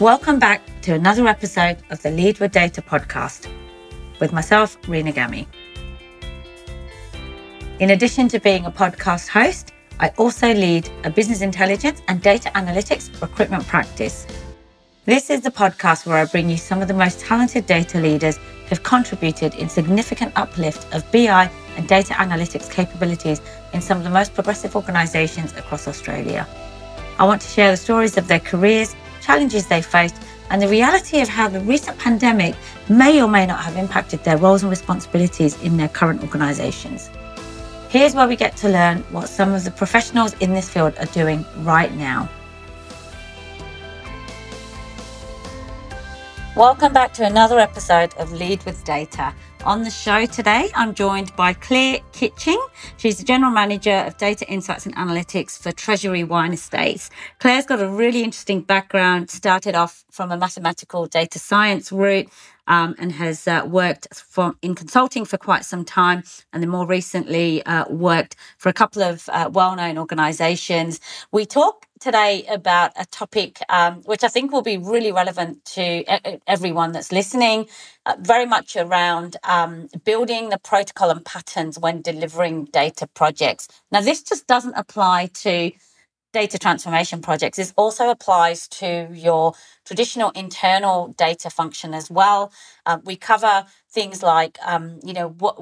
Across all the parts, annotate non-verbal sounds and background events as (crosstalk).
Welcome back to another episode of the Lead with Data podcast with myself, Rena Gami. In addition to being a podcast host, I also lead a business intelligence and data analytics recruitment practice. This is the podcast where I bring you some of the most talented data leaders who have contributed in significant uplift of BI and data analytics capabilities in some of the most progressive organisations across Australia. I want to share the stories of their careers, challenges they faced, and the reality of how the recent pandemic may or may not have impacted their roles and responsibilities in their current organisations. Here's where we get to learn what some of the professionals in this field are doing right now. Welcome back to another episode of Lead with Data. On the show today, I'm joined by Clare Kitching. She's the General Manager of Data Insights and Analytics for Treasury Wine Estates. Clare's got a really interesting background, started off from a mathematical data science route um, and has uh, worked for, in consulting for quite some time, and then more recently uh, worked for a couple of uh, well-known organisations. We talk today about a topic um, which I think will be really relevant to everyone that's listening, uh, very much around um, building the protocol and patterns when delivering data projects. Now, this just doesn't apply to data transformation projects. is also applies to your traditional internal data function as well. Uh, we cover things like, um, you know, what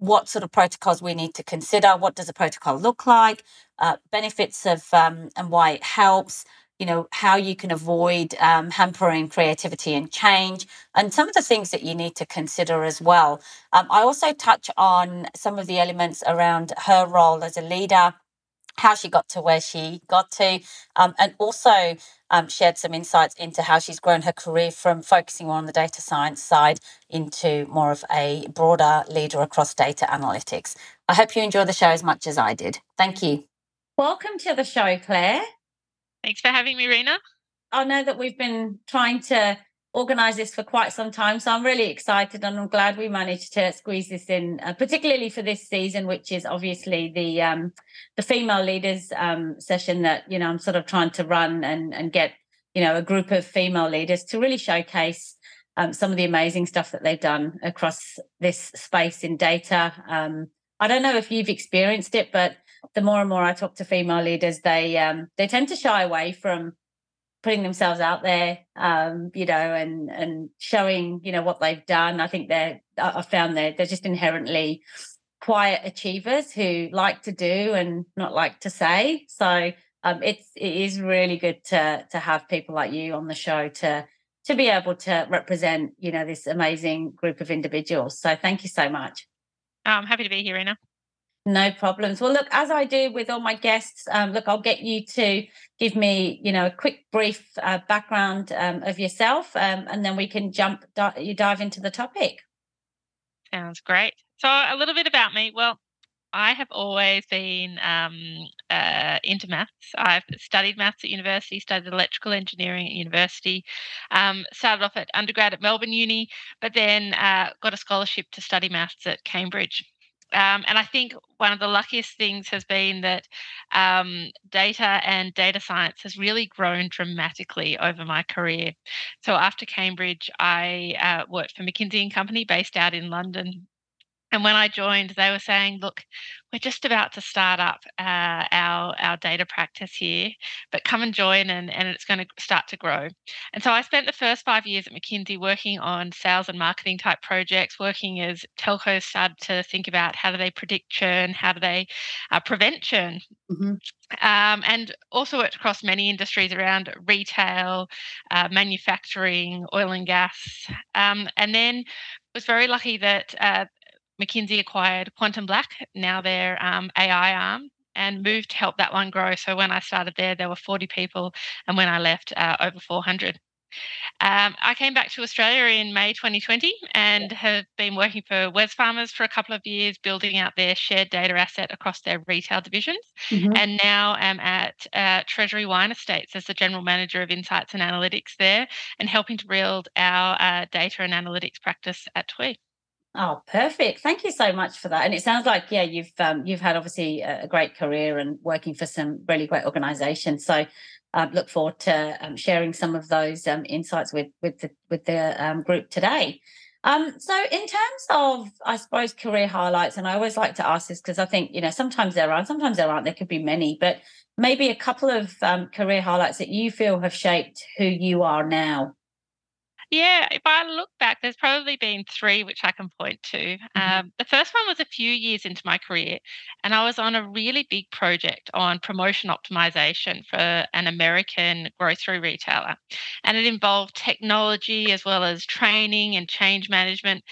what sort of protocols we need to consider. What does a protocol look like? Uh, benefits of um, and why it helps. You know how you can avoid um, hampering creativity and change, and some of the things that you need to consider as well. Um, I also touch on some of the elements around her role as a leader how she got to where she got to, um, and also um, shared some insights into how she's grown her career from focusing more on the data science side into more of a broader leader across data analytics. I hope you enjoy the show as much as I did. Thank you. Welcome to the show, Clare. Thanks for having me, Rena. I know that we've been trying to organized this for quite some time. So I'm really excited and I'm glad we managed to squeeze this in, uh, particularly for this season, which is obviously the um, the female leaders um, session that, you know, I'm sort of trying to run and, and get, you know, a group of female leaders to really showcase um, some of the amazing stuff that they've done across this space in data. Um, I don't know if you've experienced it, but the more and more I talk to female leaders, they um, they tend to shy away from putting themselves out there, um, you know, and and showing, you know, what they've done. I think they're I found they're they're just inherently quiet achievers who like to do and not like to say. So um, it's it is really good to to have people like you on the show to to be able to represent, you know, this amazing group of individuals. So thank you so much. I'm happy to be here, Anna. No problems. Well, look, as I do with all my guests, um, look, I'll get you to give me, you know, a quick, brief uh, background um, of yourself, um, and then we can jump, di- you dive into the topic. Sounds great. So, a little bit about me. Well, I have always been um, uh, into maths. I've studied maths at university, studied electrical engineering at university, um, started off at undergrad at Melbourne Uni, but then uh, got a scholarship to study maths at Cambridge. Um, and I think one of the luckiest things has been that um, data and data science has really grown dramatically over my career. So after Cambridge, I uh, worked for McKinsey and Company based out in London and when I joined, they were saying, "Look, we're just about to start up uh, our our data practice here, but come and join, and and it's going to start to grow." And so I spent the first five years at McKinsey working on sales and marketing type projects, working as telcos started to think about how do they predict churn, how do they uh, prevent churn. Mm-hmm. Um, and also worked across many industries around retail, uh, manufacturing, oil and gas, um, and then was very lucky that uh, McKinsey acquired Quantum Black, now their um, AI arm, and moved to help that one grow. So when I started there, there were 40 people, and when I left, uh, over 400. Um, I came back to Australia in May 2020 and have been working for Wesfarmers for a couple of years, building out their shared data asset across their retail divisions. Mm-hmm. And now am at uh, Treasury Wine Estates as the general manager of insights and analytics there and helping to build our uh, data and analytics practice at TWE. Oh, perfect. Thank you so much for that. And it sounds like, yeah, you've um, you've had obviously a great career and working for some really great organizations. So uh, look forward to um, sharing some of those um, insights with with the with the um, group today. Um, so, in terms of, I suppose, career highlights, and I always like to ask this because I think you know sometimes there are, sometimes there aren't. There could be many, but maybe a couple of um, career highlights that you feel have shaped who you are now. Yeah, if I look back, there's probably been three which I can point to. Mm-hmm. Um, the first one was a few years into my career, and I was on a really big project on promotion optimization for an American grocery retailer. And it involved technology as well as training and change management.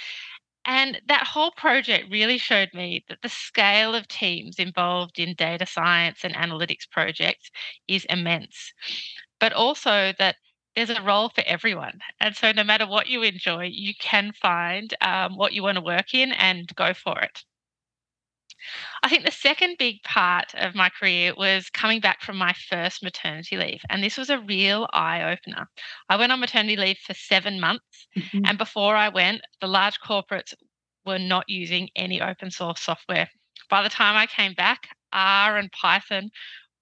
And that whole project really showed me that the scale of teams involved in data science and analytics projects is immense, but also that there's a role for everyone. And so, no matter what you enjoy, you can find um, what you want to work in and go for it. I think the second big part of my career was coming back from my first maternity leave. And this was a real eye opener. I went on maternity leave for seven months. Mm-hmm. And before I went, the large corporates were not using any open source software. By the time I came back, R and Python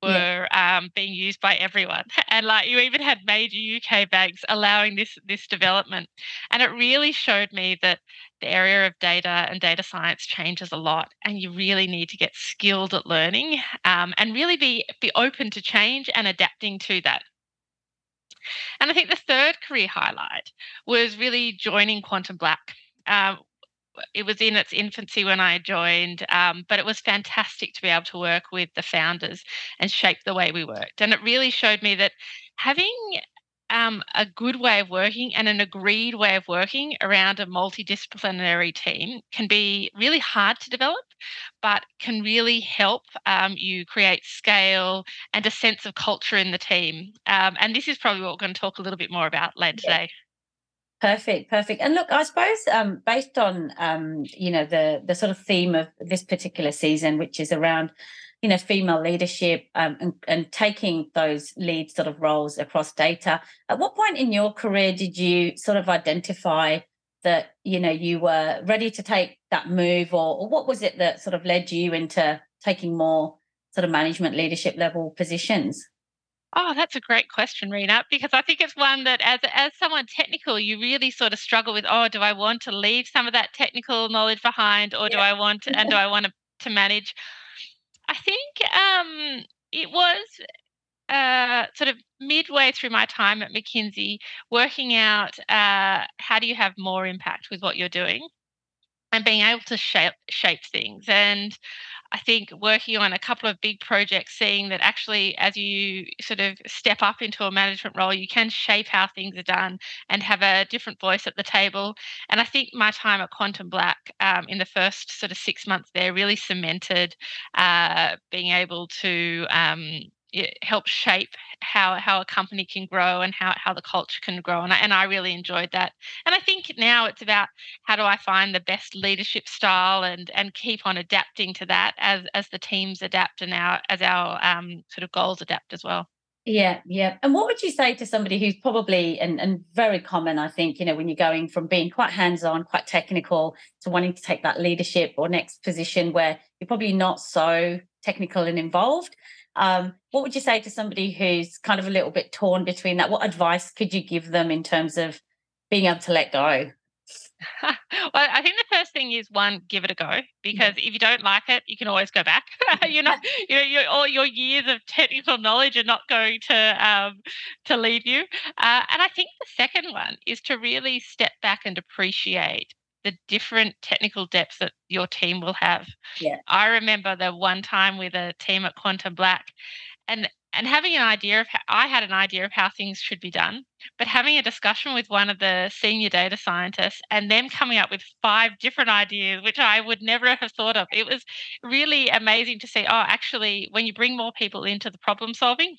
were yeah. um, being used by everyone, (laughs) and like you even had major UK banks allowing this this development, and it really showed me that the area of data and data science changes a lot, and you really need to get skilled at learning um, and really be be open to change and adapting to that. And I think the third career highlight was really joining Quantum Black. Um, it was in its infancy when I joined, um, but it was fantastic to be able to work with the founders and shape the way we worked. And it really showed me that having um, a good way of working and an agreed way of working around a multidisciplinary team can be really hard to develop, but can really help um, you create scale and a sense of culture in the team. Um, and this is probably what we're going to talk a little bit more about later yeah. today. Perfect, perfect. And look, I suppose um, based on um, you know the the sort of theme of this particular season, which is around you know female leadership um, and, and taking those lead sort of roles across data. At what point in your career did you sort of identify that you know you were ready to take that move, or, or what was it that sort of led you into taking more sort of management leadership level positions? Oh, that's a great question, Rena, because I think it's one that as as someone technical, you really sort of struggle with, oh, do I want to leave some of that technical knowledge behind or do I want to, and do I (laughs) want to, to manage? I think um, it was uh, sort of midway through my time at McKinsey, working out uh, how do you have more impact with what you're doing and being able to shape shape things. And I think working on a couple of big projects, seeing that actually, as you sort of step up into a management role, you can shape how things are done and have a different voice at the table. And I think my time at Quantum Black um, in the first sort of six months there really cemented uh, being able to um, it helps shape how how a company can grow and how how the culture can grow and I, and I really enjoyed that. And I think now it's about how do I find the best leadership style and and keep on adapting to that as as the teams adapt and our as our um, sort of goals adapt as well. Yeah yeah. And what would you say to somebody who's probably and, and very common i think you know when you're going from being quite hands-on quite technical to wanting to take that leadership or next position where you're probably not so technical and involved um, what would you say to somebody who's kind of a little bit torn between that? What advice could you give them in terms of being able to let go? (laughs) well, I think the first thing is one, give it a go because if you don't like it, you can always go back. (laughs) you're not, you know, your, all your years of technical knowledge are not going to um, to leave you. Uh, and I think the second one is to really step back and appreciate the different technical depths that your team will have. Yeah. I remember the one time with a team at Quantum Black and and having an idea of how I had an idea of how things should be done, but having a discussion with one of the senior data scientists and them coming up with five different ideas, which I would never have thought of. It was really amazing to see, oh, actually, when you bring more people into the problem solving,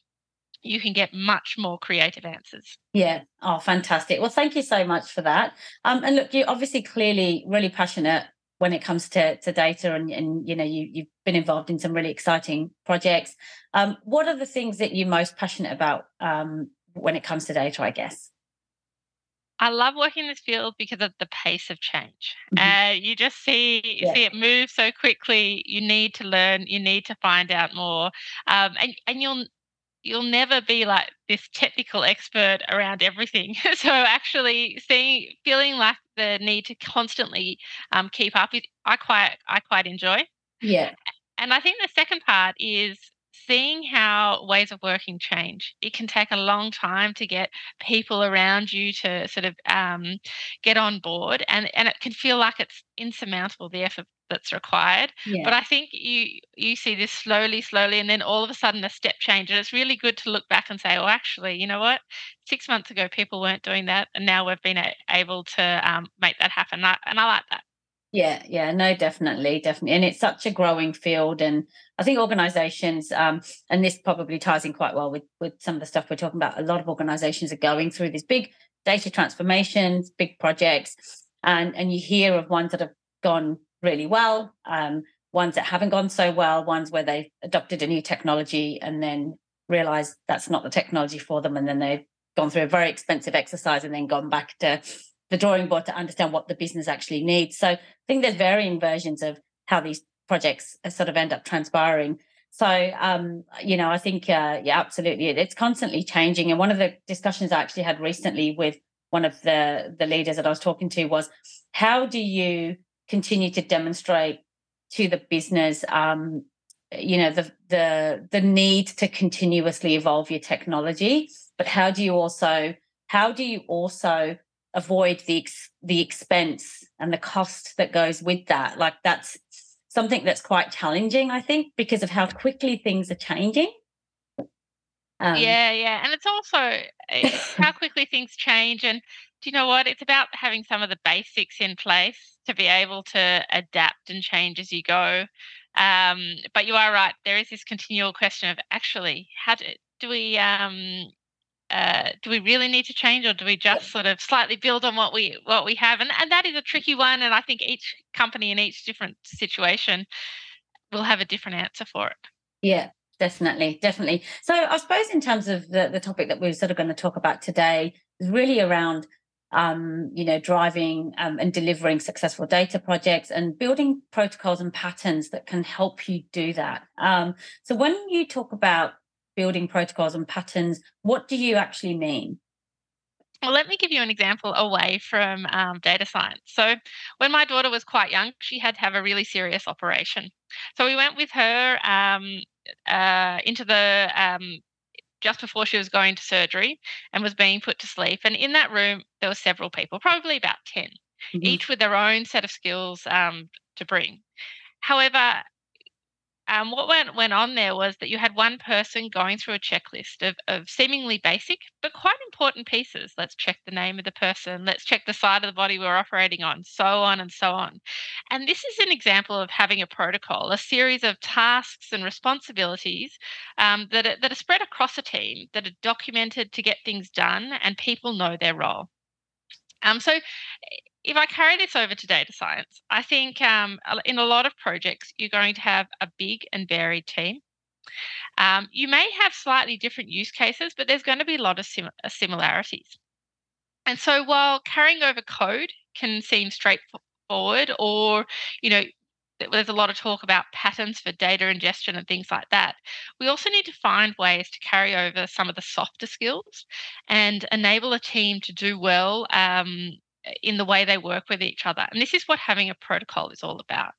you can get much more creative answers. Yeah. Oh, fantastic. Well, thank you so much for that. Um, and look, you're obviously clearly really passionate when it comes to, to data and, and you know you, you've been involved in some really exciting projects um, what are the things that you're most passionate about um, when it comes to data i guess I love working in this field because of the pace of change. Mm-hmm. Uh, you just see yeah. see it move so quickly. You need to learn. You need to find out more, um, and and you'll you'll never be like this technical expert around everything. (laughs) so actually seeing feeling like the need to constantly um, keep up, I quite I quite enjoy. Yeah. And I think the second part is seeing how ways of working change. It can take a long time to get people around you to sort of um, get on board, and, and it can feel like it's insurmountable the effort that's required. Yeah. But I think you you see this slowly, slowly, and then all of a sudden a step change, and it's really good to look back and say, "Oh, actually, you know what? Six months ago, people weren't doing that, and now we've been able to um, make that happen." And I, and I like that. Yeah, yeah, no, definitely, definitely. And it's such a growing field. And I think organizations, um, and this probably ties in quite well with, with some of the stuff we're talking about. A lot of organizations are going through these big data transformations, big projects, and, and you hear of ones that have gone really well, um, ones that haven't gone so well, ones where they adopted a new technology and then realized that's not the technology for them. And then they've gone through a very expensive exercise and then gone back to the drawing board to understand what the business actually needs. So I think there's varying versions of how these projects sort of end up transpiring. So, um, you know, I think, uh, yeah, absolutely. It's constantly changing. And one of the discussions I actually had recently with one of the, the leaders that I was talking to was how do you continue to demonstrate to the business, um, you know, the, the, the need to continuously evolve your technology, but how do you also, how do you also avoid the the expense and the cost that goes with that. Like that's something that's quite challenging i think because of how quickly things are changing. Um, yeah yeah and it's also eh, (laughs) how quickly things change and do you know what? It's about having some of the basics in place to be able to adapt and change as you go. Um, but you are right there is this continual question of actually how do, do we um, uh, do we really need to change or do we just sort of slightly build on what we what we have? And, and that is a tricky one and i think each company in each different situation will have a different answer for it. Yeah definitely definitely. So i suppose in terms of the, the topic that we're sort of going to talk about today is really around um, you know driving um, and delivering successful data projects and building protocols and patterns that can help you do that. Um, so when you talk about building protocols and patterns. What do you actually mean? Well, let me give you an example away from um, data science. So, when my daughter was quite young, she had to have a really serious operation. So, we went with her um, uh, into the um, just before she was going to surgery and was being put to sleep. And in that room, there were several people, probably about 10, mm-hmm. each with their own set of skills um, to bring. However, um, what went, went on there was that you had one person going through a checklist of, of seemingly basic but quite important pieces. Let's check the name of the person, let's check the side of the body we're operating on, so on and so on. And this is an example of having a protocol, a series of tasks and responsibilities um, that, are, that are spread across a team, that are documented to get things done, and people know their role. Um, so if I carry this over to data science, I think um, in a lot of projects, you're going to have a big and varied team. Um, you may have slightly different use cases, but there's going to be a lot of sim- uh, similarities. And so while carrying over code can seem straightforward, or, you know, there's a lot of talk about patterns for data ingestion and things like that. We also need to find ways to carry over some of the softer skills and enable a team to do well um, in the way they work with each other. And this is what having a protocol is all about.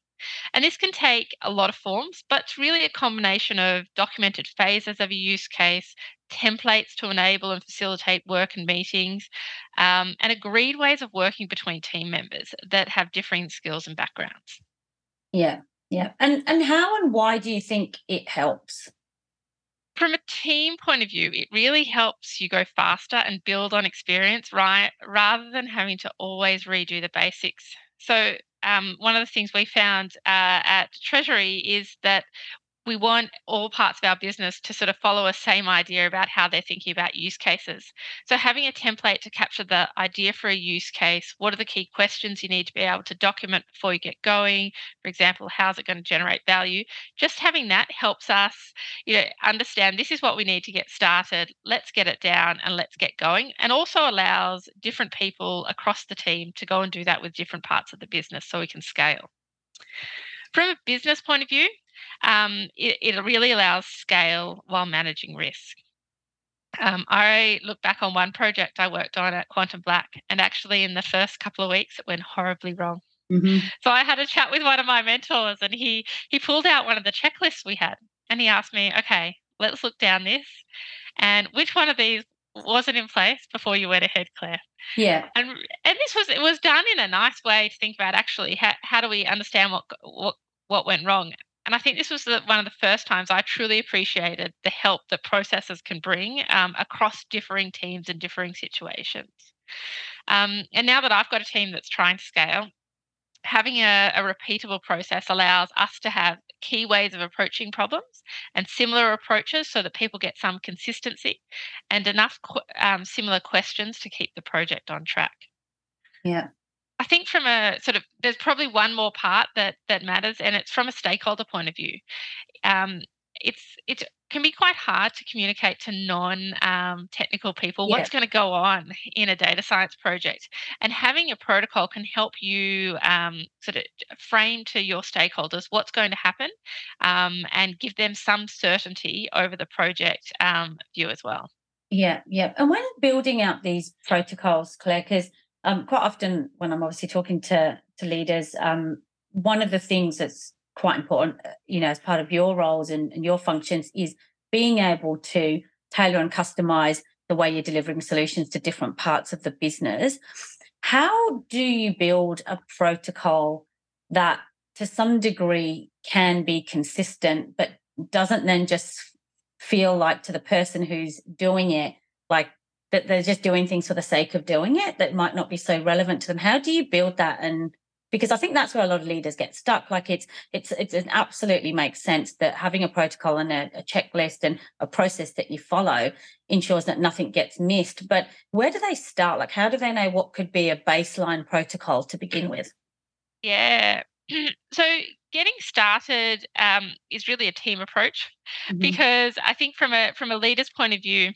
And this can take a lot of forms, but it's really a combination of documented phases of a use case, templates to enable and facilitate work and meetings, um, and agreed ways of working between team members that have differing skills and backgrounds. Yeah, yeah. And and how and why do you think it helps? From a team point of view, it really helps you go faster and build on experience, right? Rather than having to always redo the basics. So, um, one of the things we found uh, at Treasury is that we want all parts of our business to sort of follow a same idea about how they're thinking about use cases. So having a template to capture the idea for a use case, what are the key questions you need to be able to document before you get going? For example, how's it going to generate value? Just having that helps us, you know, understand this is what we need to get started. Let's get it down and let's get going. And also allows different people across the team to go and do that with different parts of the business so we can scale. From a business point of view, um, it, it really allows scale while managing risk. Um, I look back on one project I worked on at Quantum Black, and actually, in the first couple of weeks, it went horribly wrong. Mm-hmm. So I had a chat with one of my mentors, and he he pulled out one of the checklists we had, and he asked me, "Okay, let's look down this, and which one of these wasn't in place before you went ahead, Clare?" Yeah, and and this was it was done in a nice way to think about actually how how do we understand what what what went wrong and I think this was the, one of the first times I truly appreciated the help that processes can bring um, across differing teams and differing situations. Um, and now that I've got a team that's trying to scale, having a, a, repeatable process allows us to have key ways of approaching problems and similar approaches so that people get some consistency and enough um, similar questions to keep the project on track. Yeah. I think from a sort of there's probably one more part that that matters, and it's from a stakeholder point of view. Um, it's it can be quite hard to communicate to non um, technical people yeah. what's going to go on in a data science project, and having a protocol can help you um, sort of frame to your stakeholders what's going to happen, um, and give them some certainty over the project um, view as well. Yeah, yeah. And when building out these protocols, Clare, because um, quite often when I'm obviously talking to to leaders, um, one of the things that's quite important, uh, you know, as part of your roles and, and your functions is being able to tailor and customize the way you're delivering solutions to different parts of the business. How do you build a protocol that to some degree can be consistent, but doesn't then just feel like to the person who's doing it, like that they're just doing things for the sake of doing it that might not be so relevant to them. How do you build that? And because i think that's where a lot of leaders get stuck. Like it's it's it's it absolutely makes sense that having a protocol and a, a checklist and a process that you follow ensures that nothing gets missed. But where do they start? Like how do they know what could be a baseline protocol to begin with? Yeah. (clears throat) So getting started um, is really a team approach mm-hmm. because i think from a from a leader's point of view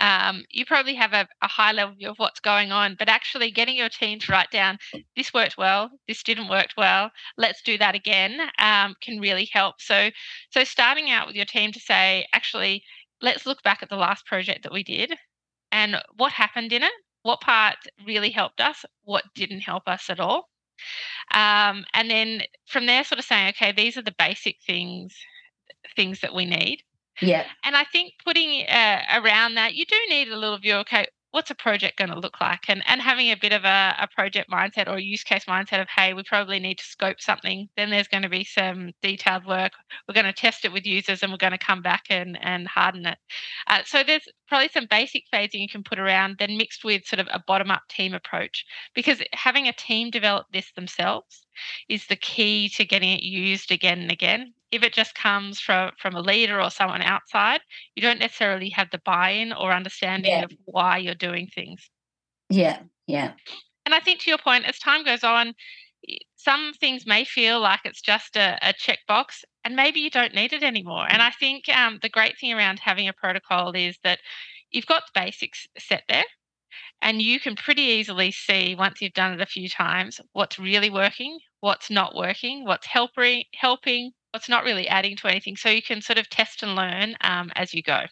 um, you probably have a, a, high level view of what's going on, but actually getting your team to write down this worked well, this didn't work well, let's do that again um, can really help. So, so starting out with your team to say, actually, let's look back at the last project that we did and what happened in it, what part really helped us, what didn't help us at all. Um, and then from there, sort of saying, okay, these are the basic things things that we need yeah. And I think putting uh, around that, you do need a little view. Okay, what's a project going to look like and and having a bit of a, a project mindset or use case mindset of hey we probably need to scope something then there's going to be some detailed work we're going to test it with users and we're going to come back and and harden it uh, so there's probably some basic phasing you can put around then mixed with sort of a bottom up team approach because having a team develop this themselves is the key to getting it used again and again if it just comes from from a leader or someone outside, you don't necessarily have the buy-in or understanding yeah. of why you're doing things. Yeah, yeah. And I think to your point, as time goes on, some things may feel like it's just a, a checkbox, and maybe you don't need it anymore. And I think um, the great thing around having a protocol is that you've got the basics set there. And you can pretty easily see once you've done it a few times what's really working, what's not working, what's helping, helping, it's not really adding to anything. So you can sort of test and learn um, as you go.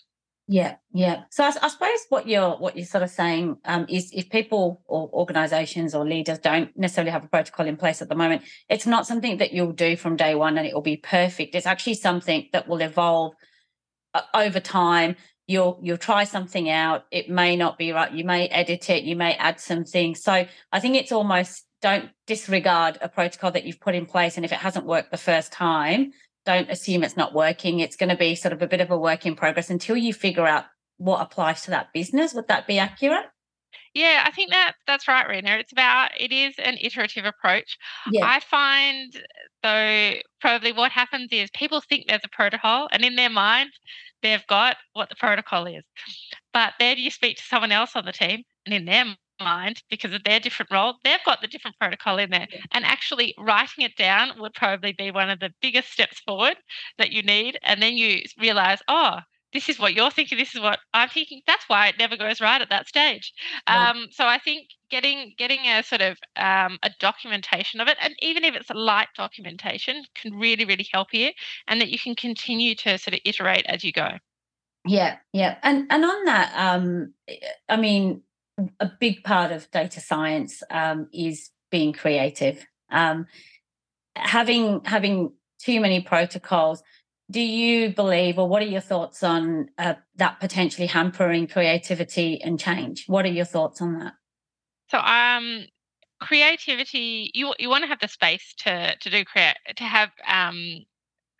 Yeah, yeah. So I, I, suppose what you're what you're sort of saying um, is if people or organisations or leaders don't necessarily have a protocol in place at the moment, it's not something that you'll do from day one and it will be perfect. It's actually something that will evolve uh, over time. You'll you'll try something out. It may not be right. You may edit it. You may add some things. So I think it's almost don't disregard a protocol that you've put in place. And if it hasn't worked the first time, don't assume it's not working. It's going to be sort of a bit of a work in progress until you figure out what applies to that business. Would that be accurate? Yeah, I think that that's right, Rena. It's about it is an iterative approach. Yeah. I find though probably what happens is people think there's a protocol and in their mind they've got what the protocol is. But then you speak to someone else on the team and in their mind because of their different role, they've got the different protocol in there. And actually writing it down would probably be one of the biggest steps forward that you need. And then you realize, oh, this is what you're thinking, this is what I'm thinking. That's why it never goes right at that stage. Um, so I think getting getting a sort of um, a documentation of it, and even if it's a light documentation, can really really help you, and that you can continue to sort of iterate as you go. Yeah, yeah. And and on that, um, I mean, a big part of data science um, is being creative. Um, having having too many protocols, do you believe, or what are your thoughts on uh, that potentially hampering creativity and change? What are your thoughts on that? So, um, creativity you you want to have the space to to do create to have um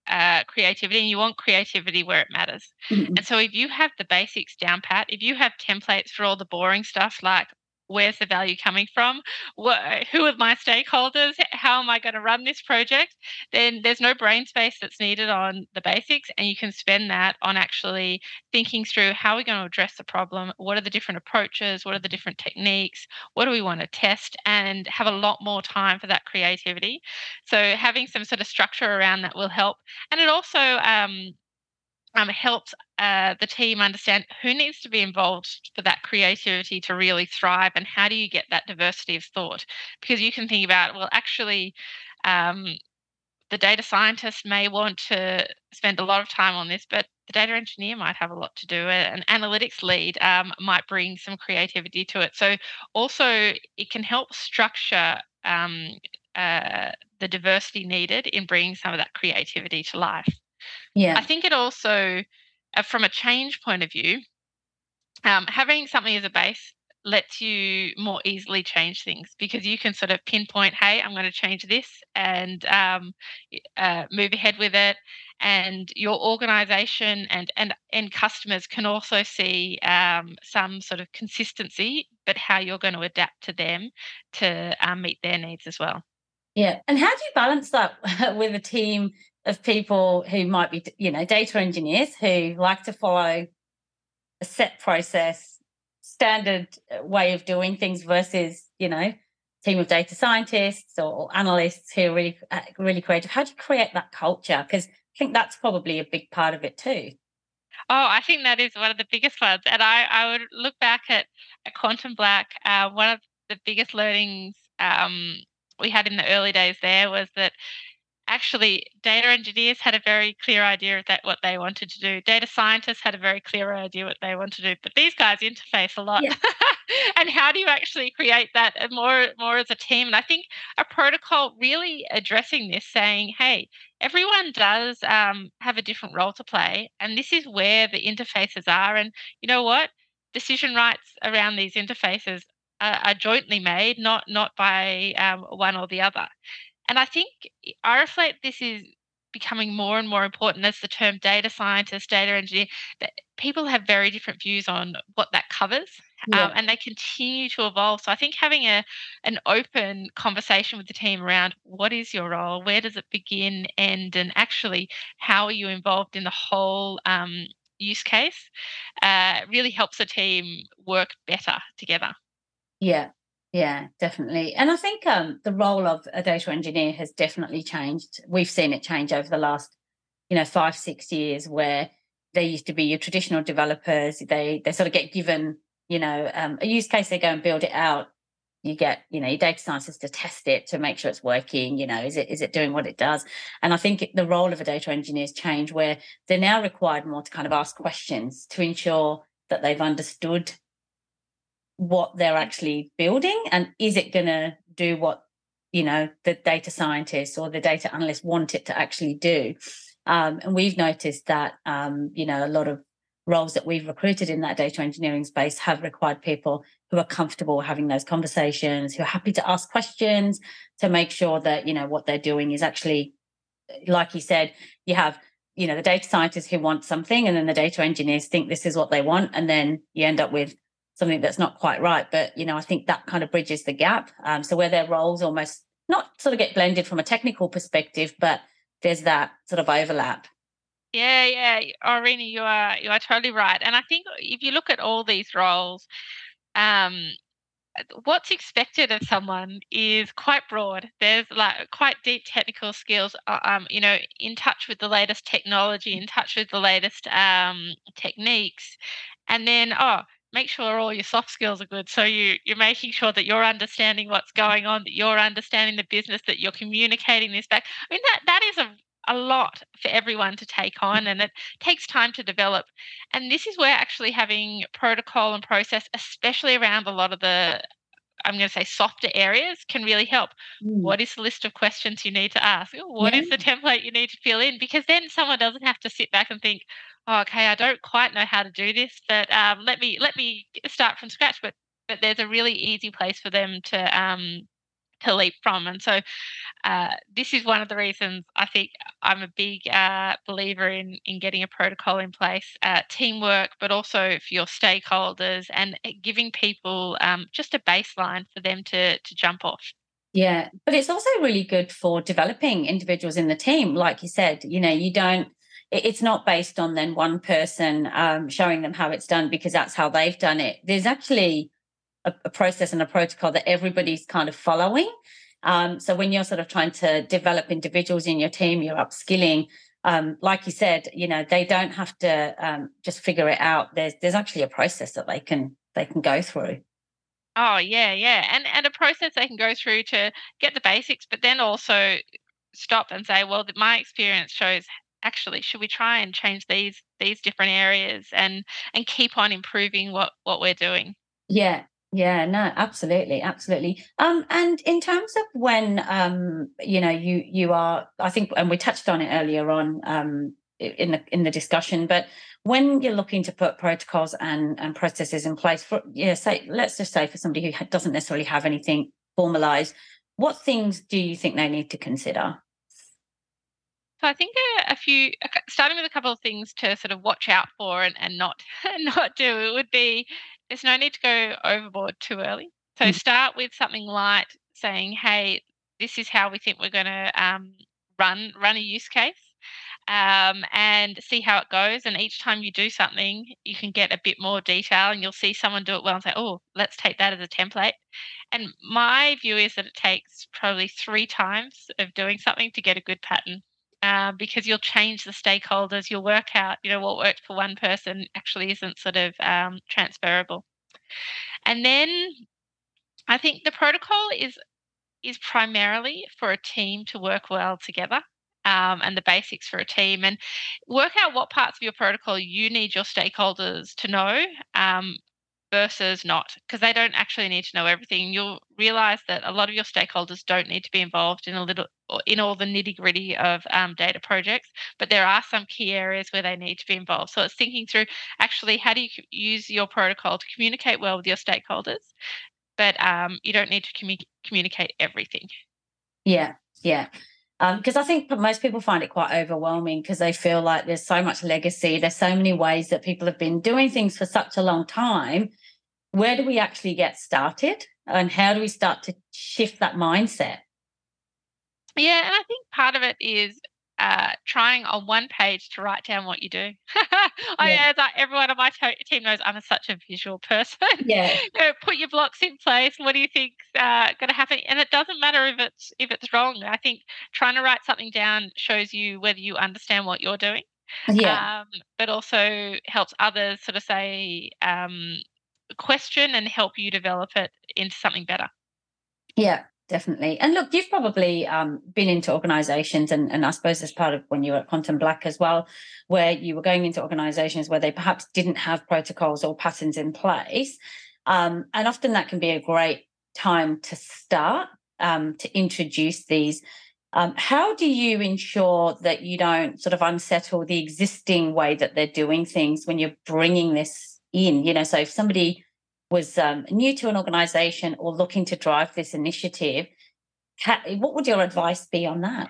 uh, creativity and you want creativity where it matters. Mm-hmm. And so if you have the basics down pat, if you have templates for all the boring stuff like where's the value coming from? What, who are my stakeholders? How am i going to run this project? Then there's no brain space that's needed on the basics and you can spend that on actually thinking through how we're going to address the problem what are the different approaches what are the different techniques what do we want to test and have a lot more time for that creativity. So having some sort of structure around that will help. And it also um, um, helps uh, the team understand who needs to be involved for that creativity to really thrive and how do you get that diversity of thought? Because you can think about well actually um, the data scientist may want to spend a lot of time on this but the data engineer might have a lot to do an analytics lead um, might bring some creativity to it. So also it can help structure um, uh, the diversity needed in bringing some of that creativity to life yeah. I think it also, uh, from a change point of view, um, having something as a base lets you more easily change things because you can sort of pinpoint, hey, I'm going to change this and um, uh, move ahead with it. And your organization and, and, and customers can also see um, some sort of consistency, but how you're going to adapt to them to um, meet their needs as well. Yeah. And how do you balance that (laughs) with a team of people who might be, you know, data engineers who like to follow a set process, standard way of doing things versus, you know, team of data scientists or analysts who are really, uh, really creative. How do you create that culture? Because I think that's probably a big part of it too. Oh, I think that is one of the biggest ones. And I, I would look back at, at Quantum Black. Uh, one of the biggest learnings um, we had in the early days there was that actually data engineers had a very clear idea of that what they wanted to do. Data scientists had a very clear idea what they want to do. But these guys interface a lot. Yeah. (laughs) and how do you actually create that more more as a team? And i think a protocol really addressing this saying hey everyone does um, have a different role to play and this is where the interfaces are and you know what? Decision rights around these interfaces are, are jointly made not not by um, one or the other and I think I reflect this is becoming more and more important as the term data scientist, data engineer, that people have very different views on what that covers. Yeah. Um, and they continue to evolve. So I think having a an open conversation with the team around what is your role, where does it begin, end, and actually how are you involved in the whole um, use case, uh, really helps the team work better together. Yeah, yeah, definitely. And I think um, the role of a data engineer has definitely changed. We've seen it change over the last, you know, five, six years where they used to be your traditional developers. They they sort of get given, you know, um, a use case, they go and build it out. You get, you know, your data scientists to test it to make sure it's working. You know, is it is it doing what it does? And I think the role of a data engineer has changed where they're now required more to kind of ask questions to ensure that they've understood what they're actually building and is it going to do what you know the data scientists or the data analysts want it to actually do? Um, and we've noticed that um, you know a lot of roles that we've recruited in that data engineering space have required people who are comfortable having those conversations who are happy to ask questions to make sure that you know what they're doing is actually like you said you have you know the data scientists who want something and then the data engineers think this is what they want and then you end up with something that's not quite right. But, you know, I think that kind of bridges the gap. Um, so where their roles almost not sort of get blended from a technical perspective, but there's that sort of overlap. Yeah, yeah, Irene, you are you are totally right. And I think if you look at all these roles, um, what's expected of someone is quite broad. There's like quite deep technical skills, uh, um, you know, in touch with the latest technology, in touch with the latest um, techniques, and then oh, make sure all your soft skills are good. So you you're making sure that you're understanding what's going on, that you're understanding the business, that you're communicating this back. I mean that that is a a lot for everyone to take on and it takes time to develop. And this is where actually having protocol and process, especially around a lot of the I'm going to say softer areas can really help. Mm. What is the list of questions you need to ask? What yeah. is the template you need to fill in? Because then someone doesn't have to sit back and think, oh, okay, I don't quite know how to do this, but um, let me let me start from scratch. But but there's a really easy place for them to um, to leap from. And so uh, this is one of the reasons I think I'm a big uh, believer in in getting a protocol in place, uh, teamwork, but also for your stakeholders and uh, giving people um, just a baseline for them to to jump off. Yeah, but it's also really good for developing individuals in the team. Like you said, you know, you don't it's not based on then one person um, showing them how it's done because that's how they've done it. There's actually a, a process and a protocol that everybody's kind of following. Um, so when you're sort of trying to develop individuals in your team, you're upskilling. Um, like you said, you know they don't have to um, just figure it out. There's there's actually a process that they can they can go through. Oh yeah, yeah, and and a process they can go through to get the basics, but then also stop and say, well, my experience shows actually should we try and change these these different areas and and keep on improving what what we're doing. Yeah, yeah, no, absolutely, absolutely. Um, and in terms of when um, you know, you you are, I think, and we touched on it earlier on um in the in the discussion, but when you're looking to put protocols and and processes in place for, yeah, say, let's just say for somebody who doesn't necessarily have anything formalized, what things do you think they need to consider? So I think a, a, few, starting with a couple of things to sort of watch out for and, and not (laughs) not do. It would be there's no need to go overboard too early. So mm. start with something light, saying, "Hey, this is how we think we're going to um, run run a use case." Um, and see how it goes. And each time you do something, you can get a bit more detail and you'll see someone do it well and say, oh, let's take that as a template. And my view is that it takes probably three times of doing something to get a good pattern. Uh, because you'll change the stakeholders, you'll work out, you know, what worked for one person actually isn't sort of um, transferable. And then I think the protocol is is primarily for a team to work well together. Um, and the basics for a team and work out what parts of your protocol you need your stakeholders to know um, versus not because they don't actually need to know everything you'll realize that a lot of your stakeholders don't need to be involved in a little in all the nitty gritty of um, data projects but there are some key areas where they need to be involved. So it's thinking through actually how do you use your protocol to communicate well with your stakeholders but um, you don't need to commu- communicate everything. Yeah yeah because um, I think most people find it quite overwhelming because they feel like there's so much legacy. There's so many ways that people have been doing things for such a long time. Where do we actually get started? And how do we start to shift that mindset? Yeah, and I think part of it is uh, trying on one page to write down what you do. (laughs) I yeah. that everyone on my team knows I'm a, such a visual person. Yeah, (laughs) you know, put your blocks in place. What do you think's uh, going to happen? And it doesn't matter if it's if it's wrong. I think trying to write something down shows you whether you understand what you're doing. Yeah, um, but also helps others sort of say um, question and help you develop it into something better. Yeah, definitely. And look, you've probably um, been into organizations, and, and I suppose as part of when you were at Quantum Black as well, where you were going into organizations where they perhaps didn't have protocols or patterns in place. Um, and often that can be a great time to start um, to introduce these. Um, how do you ensure that you don't sort of unsettle the existing way that they're doing things when you're bringing this in? You know, so if somebody was um, new to an organization or looking to drive this initiative, what would your advice be on that?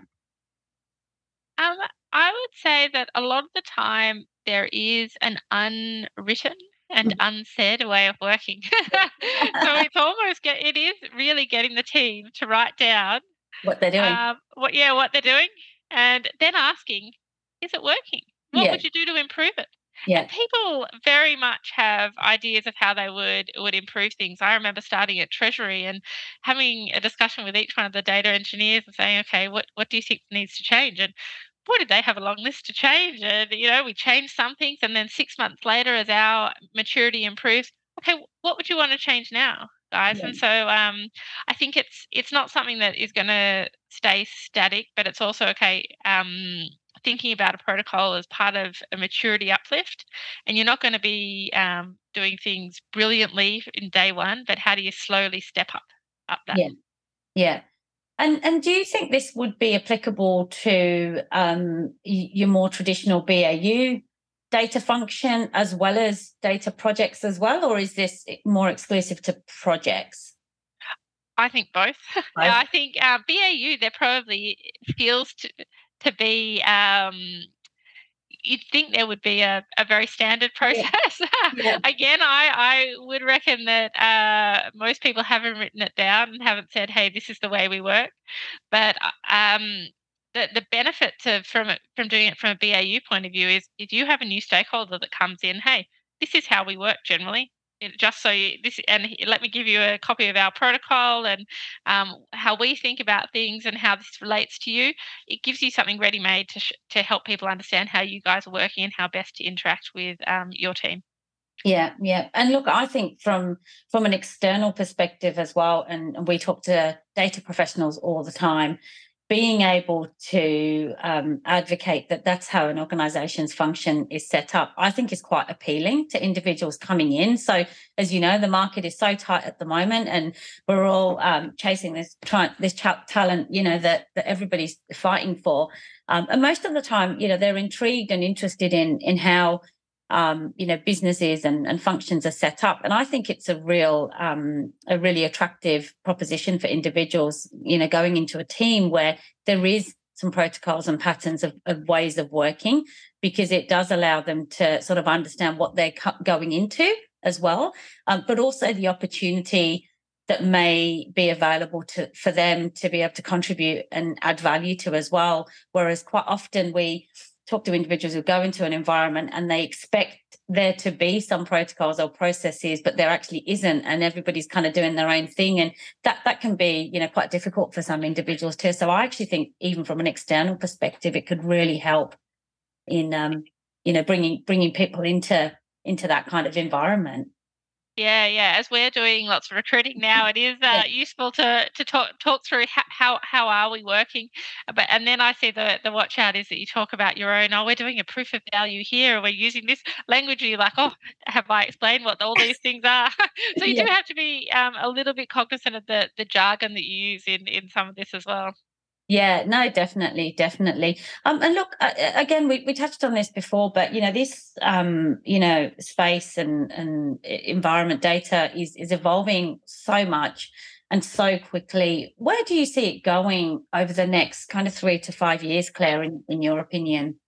Um, I would say that a lot of the time there is an unwritten and mm-hmm. unsaid way of working. (laughs) (laughs) so it's almost get it is really getting the team to write down what they're doing. Um, what yeah, what they're doing, and then asking, is it working? What yeah. would you do to improve it? Yeah. And people very much have ideas of how they would would improve things. I remember starting at Treasury and having a discussion with each one of the data engineers and saying, okay, what, what do you think needs to change? And boy, did they have a long list to change. And, you know, we changed some things. And then six months later, as our maturity improves, okay, what would you want to change now? guys. Yeah. And so um, I think it's it's not something that is going to stay static, but it's also okay. Um, thinking about a protocol as part of a maturity uplift, and you're not going to be um, doing things brilliantly in day one, but how do you slowly step up up that? Yeah, yeah. And and do you think this would be applicable to um, your more traditional BAU data function as well as data projects as well, or is this more exclusive to projects? I think both. (laughs) both? I think uh, BAU there probably feels to to be. Um, you'd think there would be a, a very standard (laughs) process. Yeah. Yeah. Again, I, I would reckon that uh, most people haven't written it down and haven't said, "Hey, this is the way we work." But uh, um, the, the benefit to from it from doing it from a BAU point of view is if you have a new stakeholder that comes in, hey, this is how we work generally. Just so you this and let me give you a copy of our protocol and um, how we think about things and how this relates to you. It gives you something ready made to sh- to help people understand how you guys are working and how best to interact with um, your team. Yeah, yeah. And look, I think from from an external perspective as well, and we talk to data professionals all the time, being able to um, advocate that that's how an organization's function is set up, I think is quite appealing to individuals coming in. So, as you know, the market is so tight at the moment, and we're all um, chasing this this talent, you know, that that everybody's fighting for. Um, and most of the time, you know, they're intrigued and interested in in how um, you know businesses and, and functions are set up. And i think it's a real um, a really attractive proposition for individuals you know going into a team where there is some protocols and patterns of, of ways of working because it does allow them to sort of understand what they're going into as well um, but also the opportunity that may be available to for them to be able to contribute and add value to as well. Whereas quite often we talk to individuals who go into an environment and they expect there to be some protocols or processes but there actually isn't and everybody's kind of doing their own thing. And that that can be you know quite difficult for some individuals too. So i actually think even from an external perspective it could really help in um you know bringing bringing people into into that kind of environment yeah, yeah. As we're doing lots of recruiting now, it is (laughs) uh, yeah. useful to to talk talk through how, how how are we working. But and then I see the the watch out is that you talk about your own. Oh, we're doing a proof of value here. We're using this language. You're like, oh, have I explained what all these things are? (laughs) so you yeah. do have to be um, a little bit cognizant of the the jargon that you use in in some of this as well. Yeah, no, definitely, definitely. Um, and look, uh, again, we, we touched on this before, but you know, this um, you know, space and and environment data is is evolving so much and so quickly. Where do you see it going over the next kind of three to five years, Clare? In, in your opinion?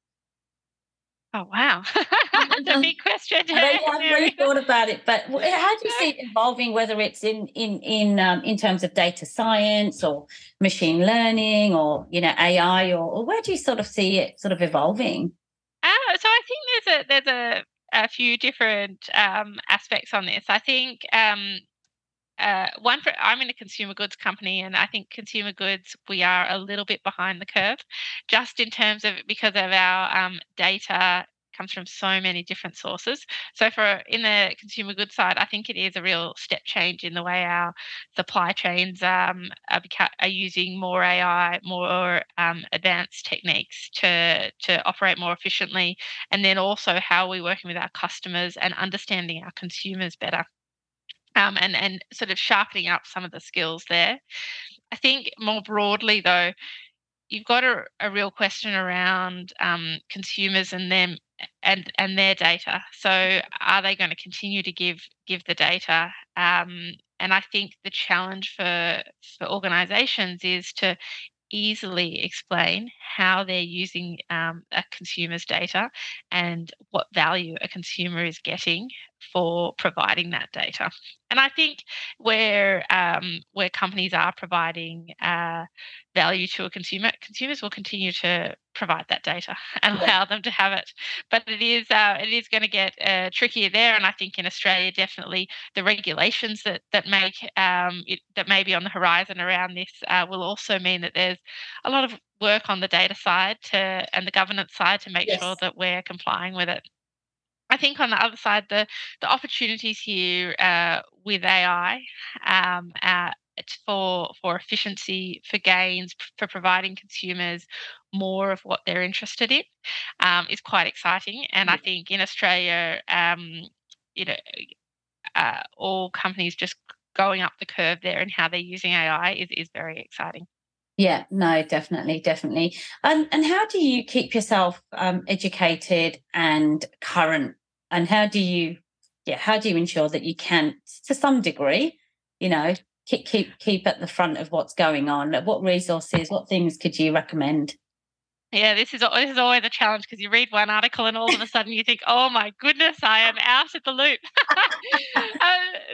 Oh wow, (laughs) that's a big question. I haven't really thought about it, but how do you see it evolving? Whether it's in in in um, in terms of data science or machine learning or you know AI, or, or where do you sort of see it sort of evolving? Uh, so I think there's a there's a, a few different um, aspects on this. I think um, uh, one for I'm in a consumer goods company, and I think consumer goods we are a little bit behind the curve, just in terms of because of our um, data comes from so many different sources. So for in the consumer goods side, I think it is a real step change in the way our supply chains um, are, are, using more AI, more um, advanced techniques to to operate more efficiently, and then also how we're working with our customers and understanding our consumers better um, and and sort of sharpening up some of the skills there. I think more broadly though, you've got a, a real question around um, consumers and them and and their data. So are they going to continue to give give the data? Um, and I think the challenge for for organisations is to easily explain how they're using um, a consumer's data and what value a consumer is getting for providing that data. And I think where um, where companies are providing uh, value to a consumer, consumers will continue to provide that data (laughs) and allow them to have it. But it is uh, it is going to get uh, trickier there, and I think in Australia definitely the regulations that that make um, it, that may be on the horizon around this uh, will also mean that there's a lot of work on the data side to and the governance side to make yes. sure that we're complying with it. I think on the other side, the the opportunities here uh, with AI um, uh, for for efficiency, for gains, for providing consumers more of what they're interested in um, is quite exciting. And I think in Australia, um, you know, uh, all companies just going up the curve there and how they're using AI is is very exciting. Yeah, no, definitely, definitely. And and how do you keep yourself um, educated and current? And how do you, yeah, how do you ensure that you can, to some degree, you know, keep keep keep at the front of what's going on? What resources, what things could you recommend? Yeah, this is this is always a challenge because you read one article and all of a sudden you think, "Oh my goodness, I am out of the loop." (laughs) uh,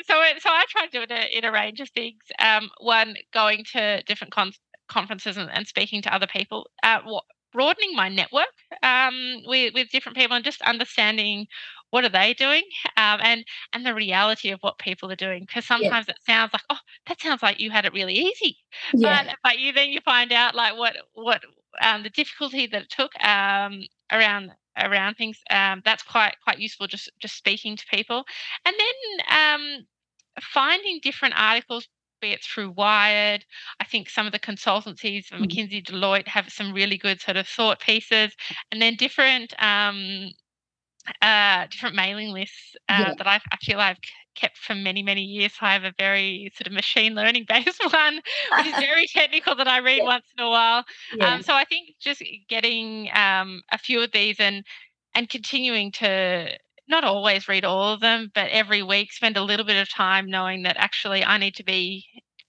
so, so I try to do it in a, in a range of things. Um, one, going to different cons- conferences and, and speaking to other people, uh, what, broadening my network um, with, with different people and just understanding what are they doing um, and and the reality of what people are doing because sometimes yeah. it sounds like oh that sounds like you had it really easy yeah. but but you then you find out like what what um, the difficulty that it took um, around around things um, that's quite quite useful just just speaking to people and then um, finding different articles be it through Wired. I think some of the consultancies, mm-hmm. McKinsey, Deloitte, have some really good sort of thought pieces, and then different um, uh, different mailing lists uh, yeah. that I've, I feel I've kept for many many years. I have a very sort of machine learning (laughs) based one, which is (laughs) very technical that I read yeah. once in a while. Yeah. Um, so I think just getting um, a few of these and and continuing to not always read all of them, but every week spend a little bit of time knowing that actually I need to be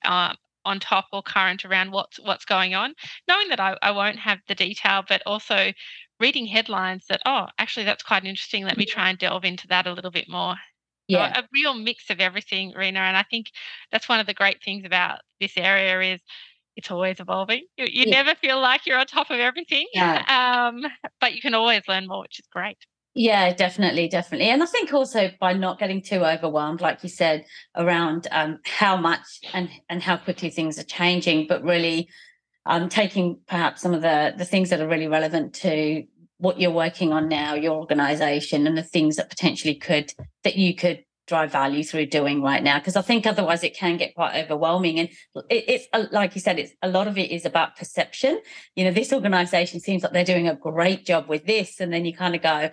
uh, on top or current around what's what's going on, knowing that I, I won't have the detail, but also reading headlines that oh actually that's quite interesting. Let me try and delve into that a little bit more. Yeah, so a real mix of everything, Rena, and I think that's one of the great things about this area is it's always evolving. You, you yeah. never feel like you're on top of everything, yeah. um, but you can always learn more, which is great. Yeah, definitely, definitely. And I think also by not getting too overwhelmed, like you said, around um, how much and, and how quickly things are changing, but really um, taking perhaps some of the, the things that are really relevant to what you're working on now, your organization, and the things that potentially could, that you could drive value through doing right now. Because i think otherwise it can get quite overwhelming. And it, it's uh, like you said it's a lot of it is about perception. You know this organization seems like they're doing a great job with this and then you kind of go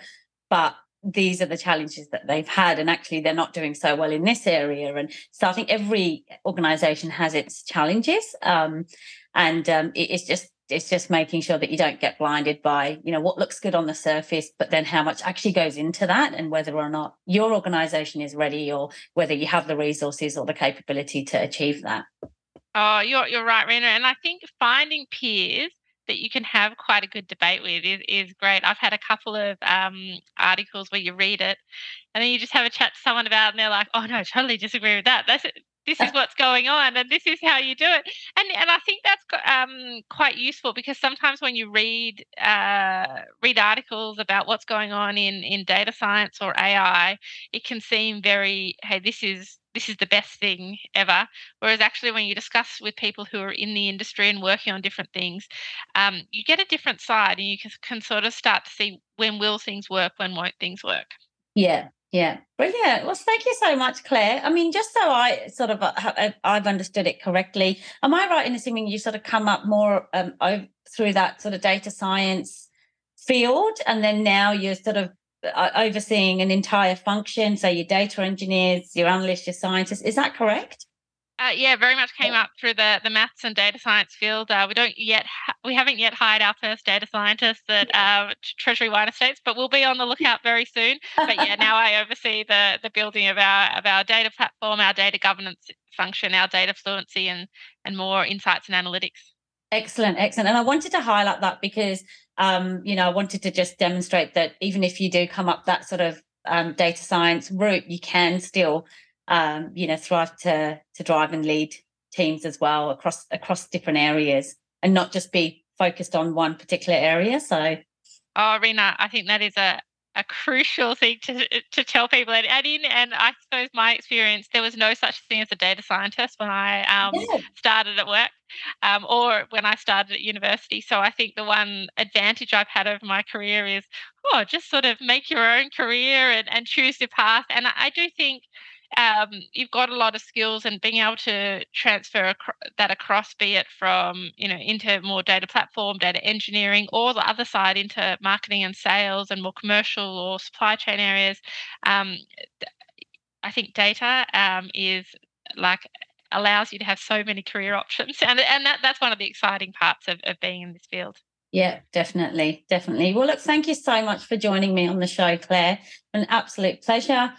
but these are the challenges that they've had and actually they're not doing so well in this area. And think every organization has its challenges um, and um, it, it's just it's just making sure that you don't get blinded by you know what looks good on the surface but then how much actually goes into that and whether or not your organization is ready or whether you have the resources or the capability to achieve that. Oh you're, you're right Rena. And i think finding peers that you can have quite a good debate with is, is great. I've had a couple of um, articles where you read it and then you just have a chat to someone about it and they're like, oh no, I totally disagree with that. That's this is (laughs) what's going on and this is how you do it and and i think that's um, quite useful because sometimes when you read uh, read articles about what's going on in in data science or ai it can seem very hey this is this is the best thing ever. Whereas actually, when you discuss with people who are in the industry and working on different things, um, you get a different side, and you can, can sort of start to see when will things work, when won't things work. Yeah, yeah, brilliant. Well, thank you so much, Clare. I mean, just so I sort of uh, I've understood it correctly, am I right in assuming you sort of come up more um, through that sort of data science field, and then now you're sort of uh, overseeing an entire function. So your data engineers, your analysts, your scientists. Is that correct? Uh, yeah, very much came up through the the maths and data science field. Uh, we don't yet ha- we haven't yet hired our first data scientist at uh, Treasury Wine Estates, but we'll be on the lookout very soon. But yeah, now I oversee the the building of our of our data platform, our data governance function, our data fluency, and and more insights and analytics. Excellent, excellent. And I wanted to highlight that because um, you know, I wanted to just demonstrate that even if you do come up that sort of um, data science route, you can still, um, you know, thrive to to drive and lead teams as well across across different areas, and not just be focused on one particular area. So, oh, Rena, I think that is a a crucial thing to to tell people. And, and in and I suppose my experience, there was no such thing as a data scientist when I um, yeah. started at work, um, or when I started at university. So I think the one advantage I've had over my career is, oh, just sort of make your own career and, and choose your path. And I, I do think um, you've got a lot of skills and being able to transfer ac- that across, be it from you know into more data platform, data engineering, or the other side into marketing and sales and more commercial or supply chain areas. Um, I think data um, is like allows you to have so many career options, (laughs) and and that, that's one of the exciting parts of, of being in this field. Yeah, definitely, definitely. Well, look, thank you so much for joining me on the show, Clare. An absolute pleasure.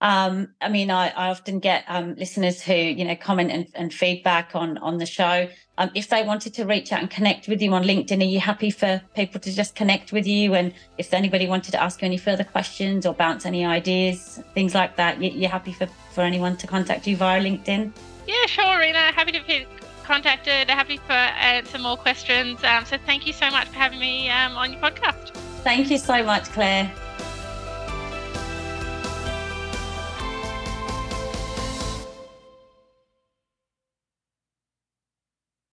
Um, I mean, I, I often get um, listeners who, you know, comment and, and feedback on on the show. Um, if they wanted to reach out and connect with you on LinkedIn, are you happy for people to just connect with you? And if anybody wanted to ask you any further questions or bounce any ideas, things like that, you, are happy for, for anyone to contact you via LinkedIn? Yeah, sure, Rena. Happy to be contacted. Happy for answer more questions. Um, so thank you so much for having me um, on your podcast. Thank you so much, Clare.